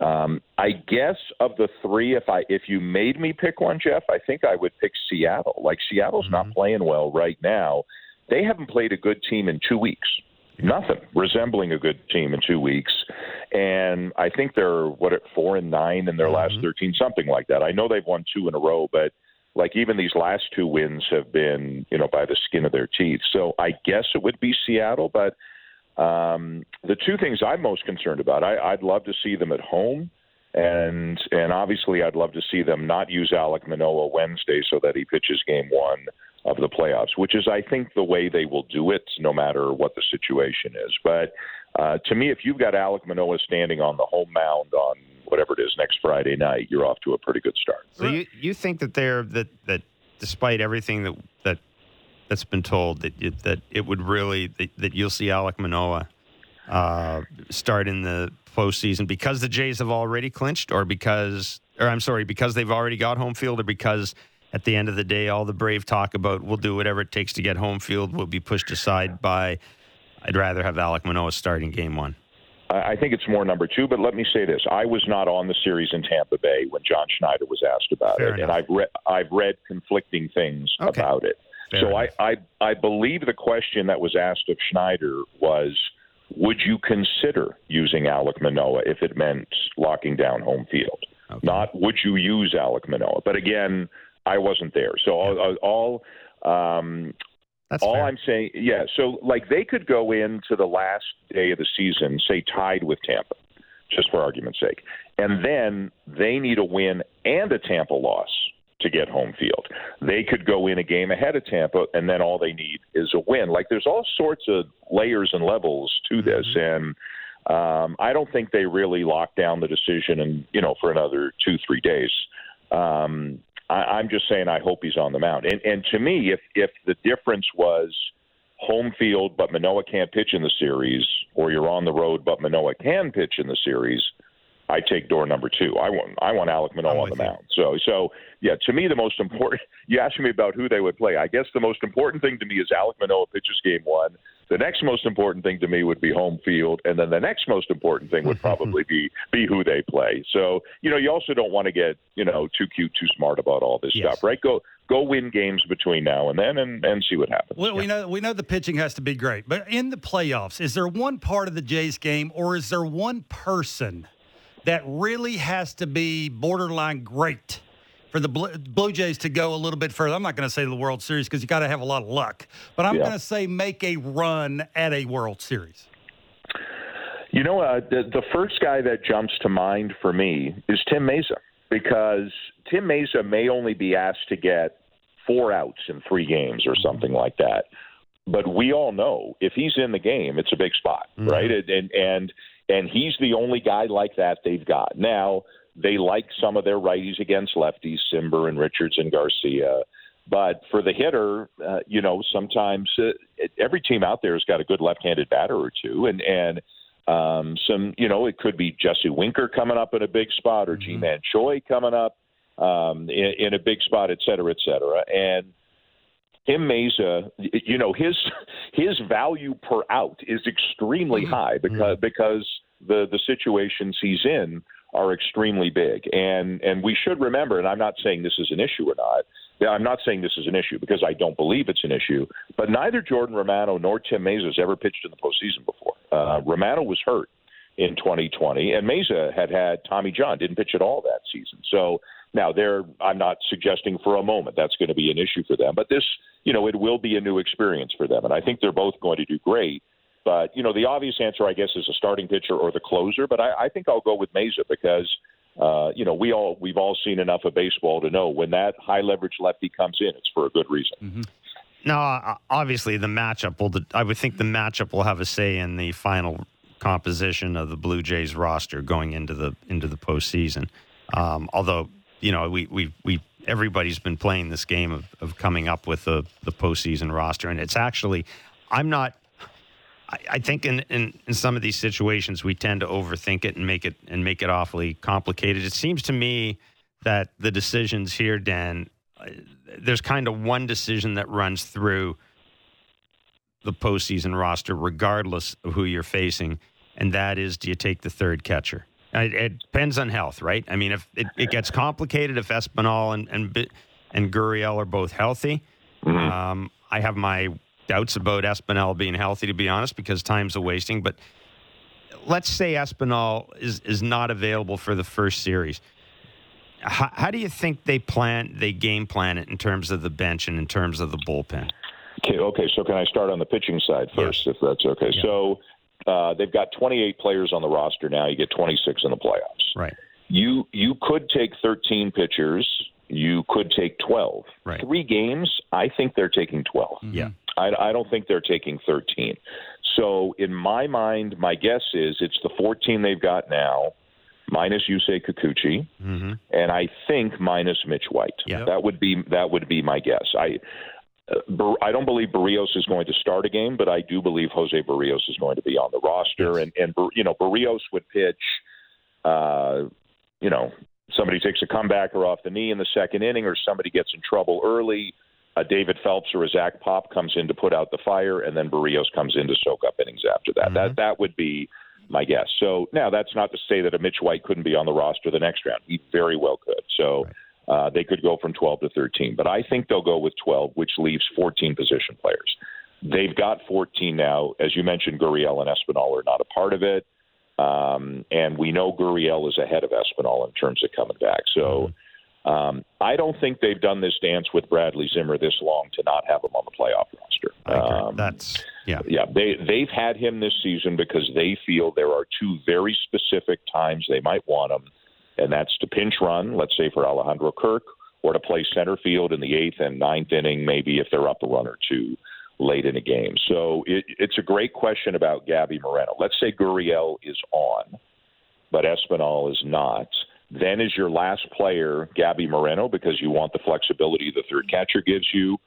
Um, I guess of the three, if I if you made me pick one, Jeff, I think I would pick Seattle. Like Seattle's not playing well right now. They haven't played a good team in two weeks. Nothing resembling a good team in two weeks, and I think they're what at four and nine in their last Mhm. thirteen, something like that. I know they've won two in a row, but like even these last two wins have been you know by the skin of their teeth. So I guess it would be Seattle, but um, the two things I'm most concerned about, I, I'd love to see them at home, and and obviously I'd love to see them not use Alek Manoah Wednesday so that he pitches Game One of the playoffs, which is I think the way they will do it, no matter what the situation is. But uh, to me, if you've got Alek Manoah standing on the home mound on whatever it is next Friday night, you're off to a pretty good start. So you you think that they're that that despite everything that that that's been told that that it would really that, that you'll see Alek Manoah uh, start in the postseason because the Jays have already clinched, or because or I'm sorry because they've already got home field, or because at the end of the day all the brave talk about we'll do whatever it takes to get home field will be pushed aside by I'd rather have Alek Manoah starting game one. I think it's more number two, but let me say this: I was not on the series in Tampa Bay when John Schneider was asked about Fair it, and. I've read I've read conflicting things Okay. about it. Fair so I, enough. I I believe the question that was asked of Schneider was, would you consider using Alek Manoah if it meant locking down home field? Okay. Not would you use Alek Manoah? But again, I wasn't there, so all. all um, That's all fair. I'm saying, yeah. So, like, they could go into the last day of the season, say, tied with Tampa, just for argument's sake, and then they need a win and a Tampa loss to get home field. They could go in a game ahead of Tampa, and then all they need is a win. Like, there's all sorts of layers and levels to this, and um, I don't think they really lock down the decision, and you know, for another two, three days. Um, I, I'm just saying, I hope he's on the mound. And, and to me, if if the difference was home field, but Manoah can't pitch in the series, or you're on the road, but Manoah can pitch in the series, I take door number two. I want I want Alek Manoah on the you. mound. So so yeah, to me the most important. You asked me about who they would play. I guess the most important thing to me is Alek Manoah pitches game one. The next most important thing to me would be home field, and then the next most important thing would probably be be who they play. So you know, you also don't want to get you know too cute, too smart about all this Yes. stuff, right? Go go win games between now and then, and and see what happens. Well, we know we know the pitching has to be great, but in the playoffs, is there one part of the Jays game, or is there one person that really has to be borderline great for the Blue, Jays to go a little bit further? I'm not going to say the World Series because you got to have a lot of luck, but I'm Yeah. going to say make a run at a World Series. You know, uh, the, the first guy that jumps to mind for me is Tim Mayza because Tim Mayza may only be asked to get four outs in three games or something like that. But we all know if he's in the game, it's a big spot, Mhm. right? And and and he's the only guy like that they've got. Now they like some of their righties against lefties, Cimber and Richards and Garcia. But for the hitter, uh, you know, sometimes uh, every team out there has got a good left-handed batter or two, and and Um, some, you know, it could be Jesse Winker coming up in a big spot, or Mm-hmm. Ji-Man Choi coming up um, in, in a big spot, et cetera, et cetera. And Tim Mayza, you know, his his value per out is extremely Mm-hmm. high because because the the situations he's in are extremely big. And and we should remember, and I'm not saying this is an issue or not. I'm not saying this is an issue because I don't believe it's an issue. But neither Jordan Romano nor Tim Mayza has ever pitched in the postseason before. Uh, Romano was hurt in 2020, and Mayza had had Tommy John, didn't pitch at all that season. So now there, I'm not suggesting for a moment that's going to be an issue for them, but this, you know, it will be a new experience for them, and I think they're both going to do great. But you know, the obvious answer, I guess, is a starting pitcher or the closer. But I, I think I'll go with Mayza because uh, you know we all we've all seen enough of baseball to know when that high leverage lefty comes in, it's for a good reason. Now, uh, obviously, the matchup will. I would think the matchup will have a say in the final composition of the Blue Jays roster going into the into the postseason. Um, although, you know, we we we everybody's been playing this game of, of coming up with the the postseason roster, and it's actually, I'm not. I, think in, in, in some of these situations we tend to overthink it and make it and make it awfully complicated. It seems to me that the decisions here, Dan, uh, there's kind of one decision that runs through the postseason roster, regardless of who you're facing, and that is do you take the third catcher? It, depends on health, right? I mean, if it, it gets complicated, if Espinal and and and Gurriel are both healthy, um, I have my doubts about Espinal being healthy, to be honest, because time's a wasting. But let's say Espinal is is not available for the first series. How, how do you think they plan they game plan it in terms of the bench and in terms of the bullpen? Okay, okay. So can I start on the pitching side first, if that's okay? So uh, they've got 28 players on the roster now. You get 26 in the playoffs. Right. You you could take 13 pitchers. You could take 12. Right. Three games. I think they're taking 12. Yeah. I, I don't think they're taking 13. So in my mind, my guess is it's the 14 they've got now, minus Yusei Kikuchi, Mm-hmm. and I think minus Mitch White. Yeah. That would be that would be my guess. I I don't believe Berrios is going to start a game, but I do believe Jose Berrios is going to be on the roster, and and you know Berrios would pitch. Uh, you know, somebody takes a comebacker off the knee in the second inning, or somebody gets in trouble early. A David Phelps or a Zach Pop comes in to put out the fire, and then Berrios comes in to soak up innings after that. That that would be my guess. So now that's not to say that a Mitch White couldn't be on the roster the next round. He very well could. So uh, they could go from 12 to 13. But I think they'll go with 12, which leaves 14 position players. They've got 14 now. As you mentioned, Gurriel and Espinal are not a part of it. Um, and we know Gurriel is ahead of Espinal in terms of coming back. So um, I don't think they've done this dance with Bradley Zimmer this long to not have him on the playoff roster. Um, That's yeah. yeah, they they've had him this season because they feel there are two very specific times they might want him, and that's to pinch run, let's say for Alejandro Kirk, or to play center field in the eighth and ninth inning, maybe if they're up a run or two late in a game. So it, it's a great question about Gabby Moreno. Let's say Gurriel is on, but Espinal is not. Then is your last player Gabby Moreno because you want the flexibility the third catcher gives you,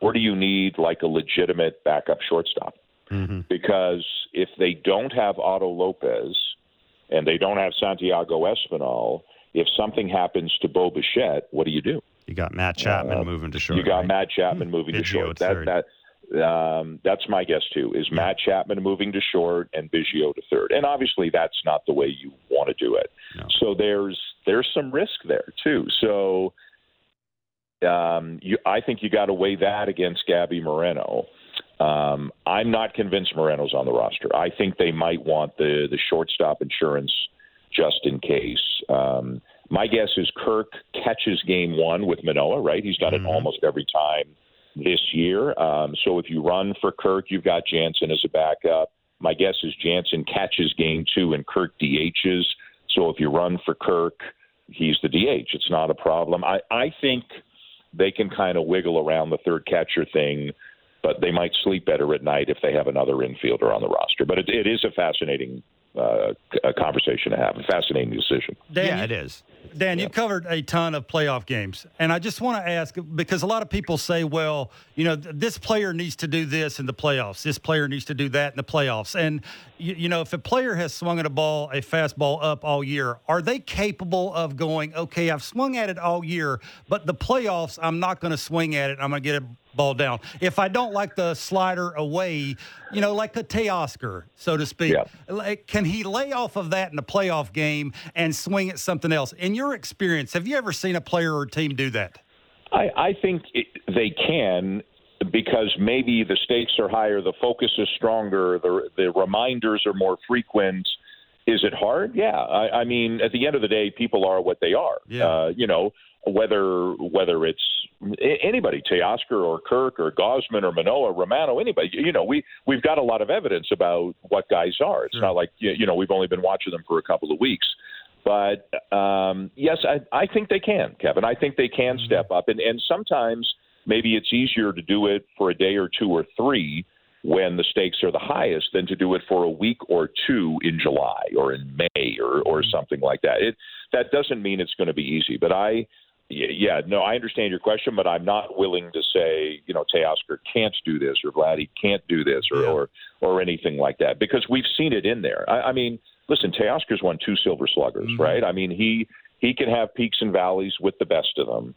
or do you need like a legitimate backup shortstop? Mm-hmm. Because if they don't have Otto Lopez and they don't have Santiago Espinal, if something happens to Bo Bichette, what do you do? You got Matt Chapman Uh, moving to short. you got right? Matt Chapman moving to short. That, that, um, that's my guess too. Is Matt Chapman moving to short and Biggio to third? And obviously, that's not the way you want to do it. No. So there's there's some risk there too. So um, you, I think you got to weigh that against Gabby Moreno. Um, I'm not convinced Moreno's on the roster. I think they might want the the shortstop insurance just in case. Um, my guess is Kirk catches game one with Manoah, right? He's done Mhm. it almost every time this year. Um, so if you run for Kirk, you've got Jansen as a backup. My guess is Jansen catches game two and Kirk DHs. So if you run for Kirk, he's the DH. It's not a problem. I, I think they can kind of wiggle around the third catcher thing, but they might sleep better at night if they have another infielder on the roster. But it, it is a fascinating uh, c- a conversation to have, a fascinating decision. Dan, yeah, it is. Dan, you've covered a ton of playoff games, and I just want to ask because a lot of people say, "Well, you know, this player needs to do this in the playoffs. This player needs to do that in the playoffs." And you, you know, if a player has swung at a ball, a fastball up all year, are they capable of going, "Okay, I've swung at it all year, but the playoffs, I'm not going to swing at it. I'm going to get a ball down. If I don't like the slider away, you know, like a Teoscar, so to speak, Yeah. like, can he lay off of that in a playoff game and swing at something else? In your experience, have you ever seen a player or team do that? I, I think it, they can because maybe the stakes are higher, the focus is stronger, the the reminders are more frequent. Is it hard? Yeah. I, I mean, at the end of the day, people are what they are. Yeah. Uh, you know, whether whether it's anybody, Teoscar or Kirk or Gausman or Manoah, Romano, anybody. You know, we we've got a lot of evidence about what guys are. It's Sure. not like you know we've only been watching them for a couple of weeks. But um, yes, I, I think they can, Kevin. I think they can hmm. step up, and and sometimes maybe it's easier to do it for a day or two or three when the stakes are the highest than to do it for a week or two in July or in May or or hmm. something like that. It that doesn't mean it's going to be easy, but I. Yeah, no, I understand your question, but I'm not willing to say, you know, Teoscar can't do this or Vladdy can't do this or, Yeah. or or anything like that because we've seen it in there. I, I mean, listen, Teoscar's won two Silver Sluggers, Mhm. right? I mean, he he can have peaks and valleys with the best of them,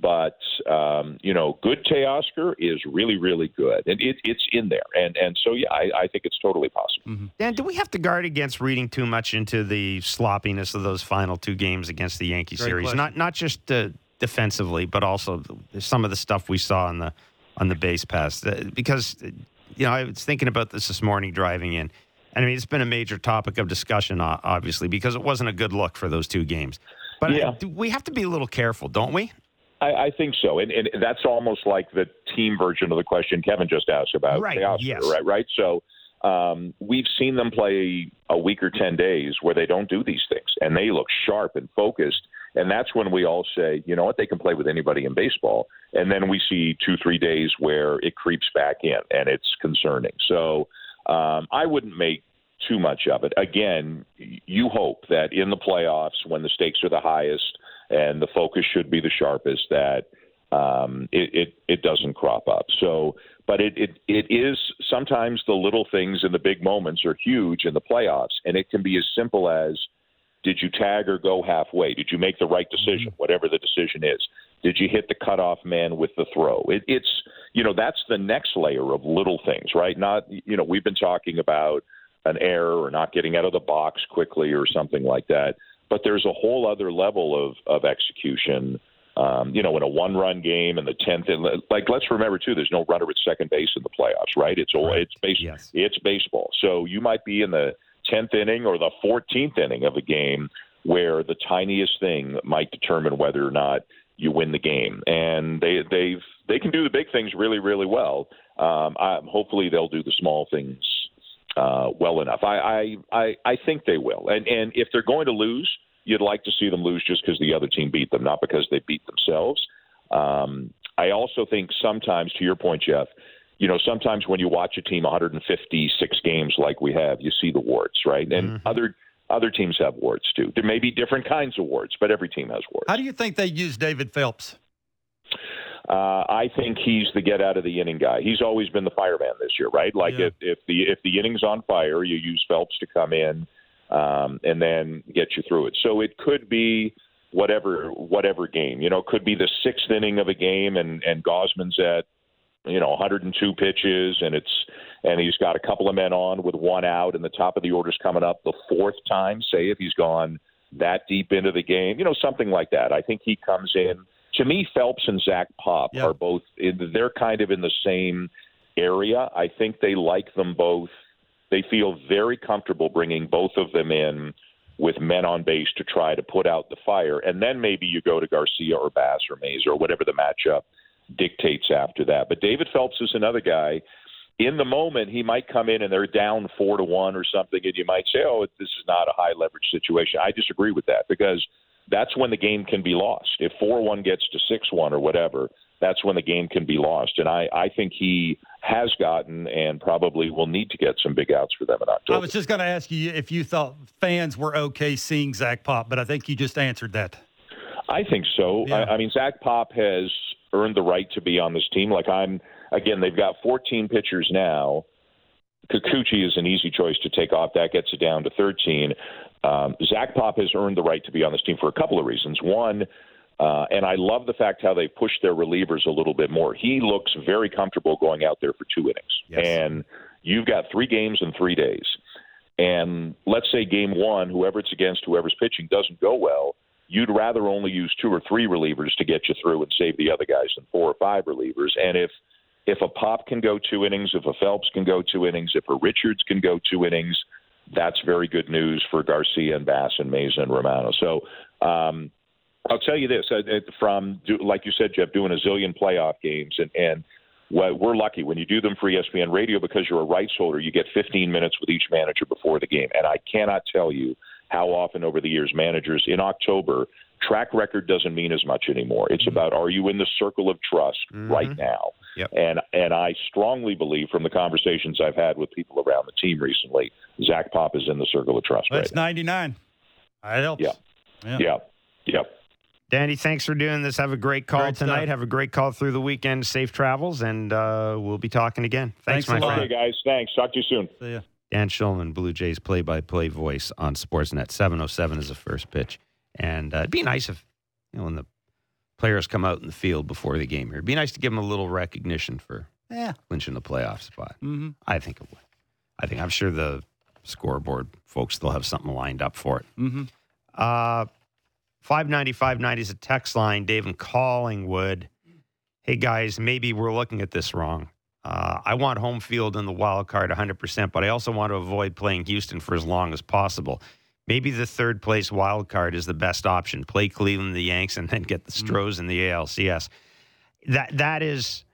but um, you know, good Teoscar is really really good, and it, it's in there, and and so yeah, I, I think it's totally possible. Dan, do we have to guard against reading too much into the sloppiness of those final two games against the Yankee Great series? question. Not not just uh, defensively, but also some of the stuff we saw on the on the base pass. Uh, because uh, you know, I was thinking about this this morning driving in. And I mean, it's been a major topic of discussion, obviously, because it wasn't a good look for those two games. But Yeah. uh, we have to be a little careful, don't we? I, I think so, and, and that's almost like the team version of the question Kevin just asked about Right, Teoscar, yes. right? Right. So um, we've seen them play a week or ten days where they don't do these things, and they look sharp and focused. And that's when we all say, you know what, they can play with anybody in baseball. And then we see two, three days where it creeps back in, and it's concerning. So um, I wouldn't make too much of it. Again, you hope that in the playoffs, when the stakes are the highest and the focus should be the sharpest, that um, it, it it doesn't crop up. So, but it, it it is sometimes the little things and the big moments are huge in the playoffs, and it can be as simple as did you tag or go halfway? Did you make the right decision, whatever the decision is? Did you hit the cutoff man with the throw? It, it's you know that's the next layer of little things, right? Not you know we've been talking about an error or not getting out of the box quickly or something like that, but there's a whole other level of of execution. Um, you know, in a one-run game in the tenth, and like let's remember too, there's no runner at second base in the playoffs, right? It's all Right. it's base, Yes. it's baseball. So you might be in the tenth inning or the fourteenth inning of a game where the tiniest thing might determine whether or not you win the game. And they they've they can do the big things really really well. Um, I, hopefully they'll do the small things uh, well enough. I, I I I think they will. And and if they're going to lose, you'd like to see them lose just because the other team beat them, not because they beat themselves. Um, I also think sometimes, to your point, Jeff, you know, sometimes when you watch a team 156 games like we have, you see the warts, right? And other other teams have warts too. There may be different kinds of warts, but every team has warts. How do you think they use David Phelps? Uh, I think he's the get out of the inning guy. He's always been the fireman this year, right? Like Yeah. if, if the if the inning's on fire, you use Phelps to come in um, and then get you through it. So it could be whatever whatever game. You know, it could be the sixth inning of a game, and and Gausman's at you know 102 pitches, and it's and he's got a couple of men on with one out, and the top of the order's coming up the fourth time. Say if he's gone that deep into the game, you know, something like that. I think he comes in. To me, Phelps and Zach Pop Yeah. are both. In, they're kind of in the same area. I think they like them both. They feel very comfortable bringing both of them in with men on base to try to put out the fire, and then maybe you go to Garcia or Bass or Mayza or whatever the matchup dictates after that. But David Phelps is another guy. In the moment, he might come in and they're down four to one or something, and you might say, "Oh, this is not a high leverage situation." I disagree with that because that's when the game can be lost. If four one gets to six one or whatever, that's when the game can be lost. And I, I think he has gotten and probably will need to get some big outs for them in October. I was just going to ask you if you thought fans were okay seeing Zach Pop, but I think you just answered that. I think so. Yeah. I, I mean, Zach Pop has earned the right to be on this team. Like I'm, again, they've got 14 pitchers now. Kikuchi is an easy choice to take off. That gets it down to 13. Um, Zach Pop has earned the right to be on this team for a couple of reasons. One, uh, and I love the fact how they pushed their relievers a little bit more. He looks very comfortable going out there for two innings. Yes. And you've got three games in three days. And let's say game one, whoever it's against, whoever's pitching doesn't go well, you'd rather only use two or three relievers to get you through and save the other guys than four or five relievers. And if if a Pop can go two innings, if a Phelps can go two innings, if a Richards can go two innings, that's very good news for Garcia and Bass and Mayza and Romano. So um, I'll tell you this: uh, uh, from like you said, Jeff, doing a zillion playoff games, and and we're lucky when you do them for ESPN Radio because you're a rights holder. You get 15 minutes with each manager before the game, and I cannot tell you how often over the years managers in October track record doesn't mean as much anymore. It's about are you in the circle of trust right now? Yep. And and I strongly believe from the conversations I've had with people around the team recently, Zach Pop is in the circle of trust That's right 99. That helps. Yeah. Yeah. Yeah. Yeah. Danny, thanks for doing this. Have a great call Great stuff. tonight. Have a great call through the weekend. Safe travels, and uh, we'll be talking again. Thanks, Thanks my friend. Okay, guys. Thanks. Talk to you soon. See ya. Dan Shulman, Blue Jays play-by-play voice on Sportsnet. 7:07 is the first pitch, and uh, it'd be nice if you know when the players come out in the field before the game here. It'd be nice to give them a little recognition for Yeah. clinching the playoff spot. Mm-hmm. I think it would. I think I'm sure the scoreboard folks they'll have something lined up for it. Mm-hmm. Uh, 590 590 is a text line. Dave and Collingwood. Hey, guys, maybe we're looking at this wrong. Uh, I want home field in the wild card 100%, but I also want to avoid playing Houston for as long as possible. Maybe the third place wild card is the best option. Play Cleveland, the Yanks, and then get the Stros in the ALCS. That that is,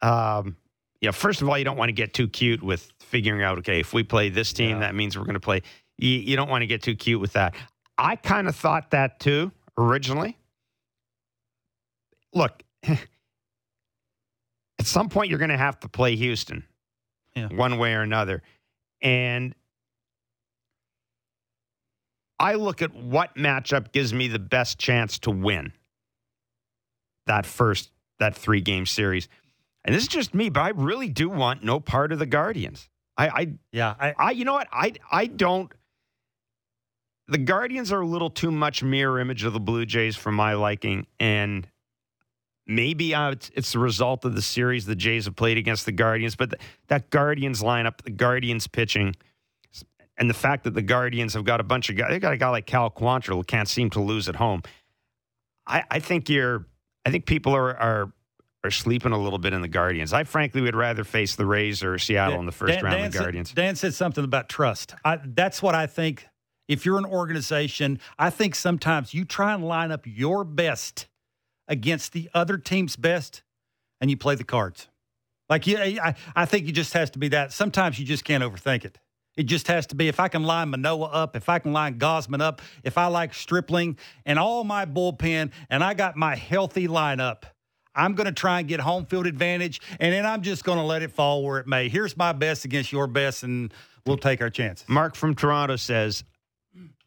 um, yeah. First of all, you don't want to get too cute with figuring out. Okay, if we play this team, Yeah. that means we're going to play. You, you don't want to get too cute with that. I kind of thought that too originally. Look, at some point you're going to have to play Houston, Yeah. one way or another, and I look at what matchup gives me the best chance to win that first that three game series. And this is just me, but I really do want no part of the Guardians. I, I Yeah. I, I, you know what? I, I don't. The Guardians are a little too much mirror image of the Blue Jays for my liking, and maybe uh, it's, it's the result of the series the Jays have played against the Guardians. But th- that Guardians lineup, the Guardians pitching, and the fact that the Guardians have got a bunch of guys, they got a guy like Cal Quantrill who can't seem to lose at home. I, I think you're. I think people are are are sleeping a little bit in the Guardians. I frankly would rather face the Rays or Seattle in the first Dan- round Dan of the said- Guardians. Dan said something about trust. I, that's what I think. If you're an organization, I think sometimes you try and line up your best against the other team's best, and you play the cards. Like you, I, I think it just has to be that. Sometimes you just can't overthink it. It just has to be if I can line Manoah up, if I can line Gausman up, if I like Stripling and all my bullpen, and I got my healthy lineup. I'm going to try and get home field advantage, and then I'm just going to let it fall where it may. Here's my best against your best, and we'll take our chances. Mark from Toronto says,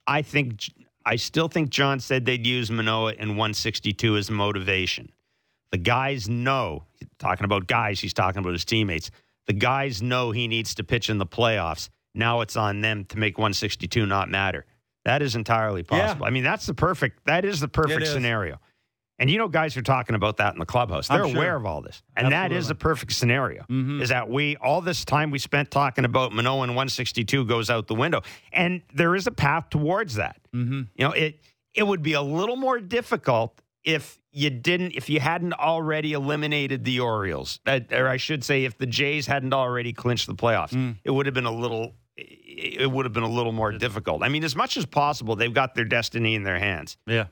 I think I still think John said they'd use Manoah in 162 as motivation. The guys know, talking about guys, he's talking about his teammates. The guys know he needs to pitch in the playoffs. Now it's on them to make 162 not matter. That is entirely Yeah. possible. I mean, that's the perfect. That is the perfect is. scenario. And you know, guys are talking about that in the clubhouse. They're sure. aware of all this, and that is Absolutely. the perfect scenario. Mhm. Is that we all this time we spent talking about Manoah and 162 goes out the window, and there is a path towards that. Mm-hmm. You know, it it would be a little more difficult if you didn't if you hadn't already eliminated the Orioles, or I should say, if the Jays hadn't already clinched the playoffs. Mm. It would have been a little. It would have been a little more difficult. I mean, as much as possible, they've got their destiny in their hands, Yeah.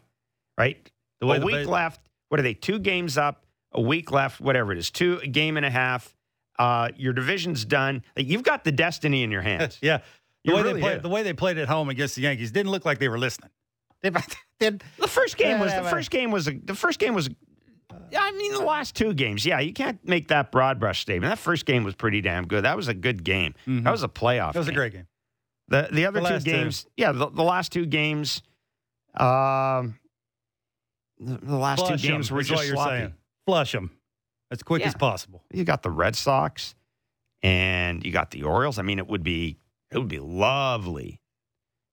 right? The a week left. What are they? Two games up. A week left. Whatever it is. Two a game and a half. Uh, your division's done. Like, you've got the destiny in your hands. Yeah. The You way, really they played, do. the way they played at home against the Yankees didn't look like they were listening. They, The first game was the first game was a, the first game was. Yeah, I mean the last two games. Yeah, you can't make that broad brush statement. That first game was pretty damn good. That was a good game. Mhm. That was a playoff. that was a great game. The the other The two last two. games, yeah, the, the last two games, um, the, the last Flush two games were just sloppy. saying. Flush them as quick as possible. You got the Red Sox, and you got the Orioles. I mean, it would be it would be lovely,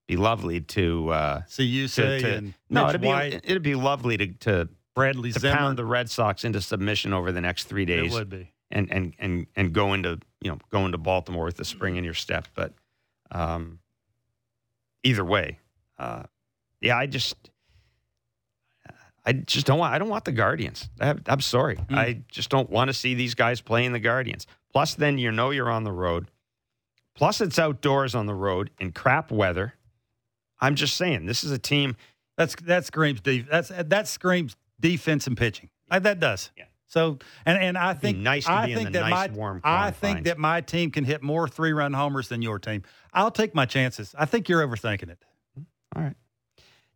be lovely to uh, See you to, say to and no, it'd be White, it'd be lovely to to, Bradley to Zimmer. pound the Red Sox into submission over the next three it days. would be. and and and and go into you know go into Baltimore with the spring in your step. But um, either way, uh, yeah, I just I just don't want I don't want the Guardians. I, I'm sorry, Mm. I just don't want to see these guys playing the Guardians. Plus, then you know you're on the road. Plus, it's outdoors on the road in crap weather. I'm just saying, this is a team. That's that screams that's that screams defense and pitching. Uh, that does. Yeah. So and and I think nice I think that nice, my I think that my team can hit more three run homers than your team. I'll take my chances. I think you're overthinking it. All right.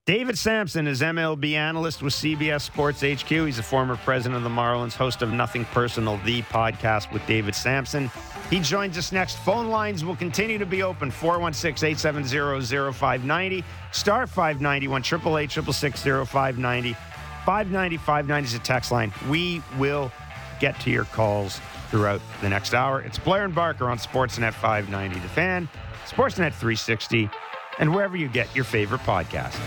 David Samson is MLB analyst with CBS Sports HQ. He's a former president of the Marlins, host of Nothing Personal, the podcast with David Samson. He joins us next. Phone lines will continue to be open 416 870 0590, star 591, 888 590. 590 590 is a text line. We will get to your calls throughout the next hour. It's Blair and Barker on Sportsnet 590 The Fan, Sportsnet 360, and wherever you get your favorite podcast.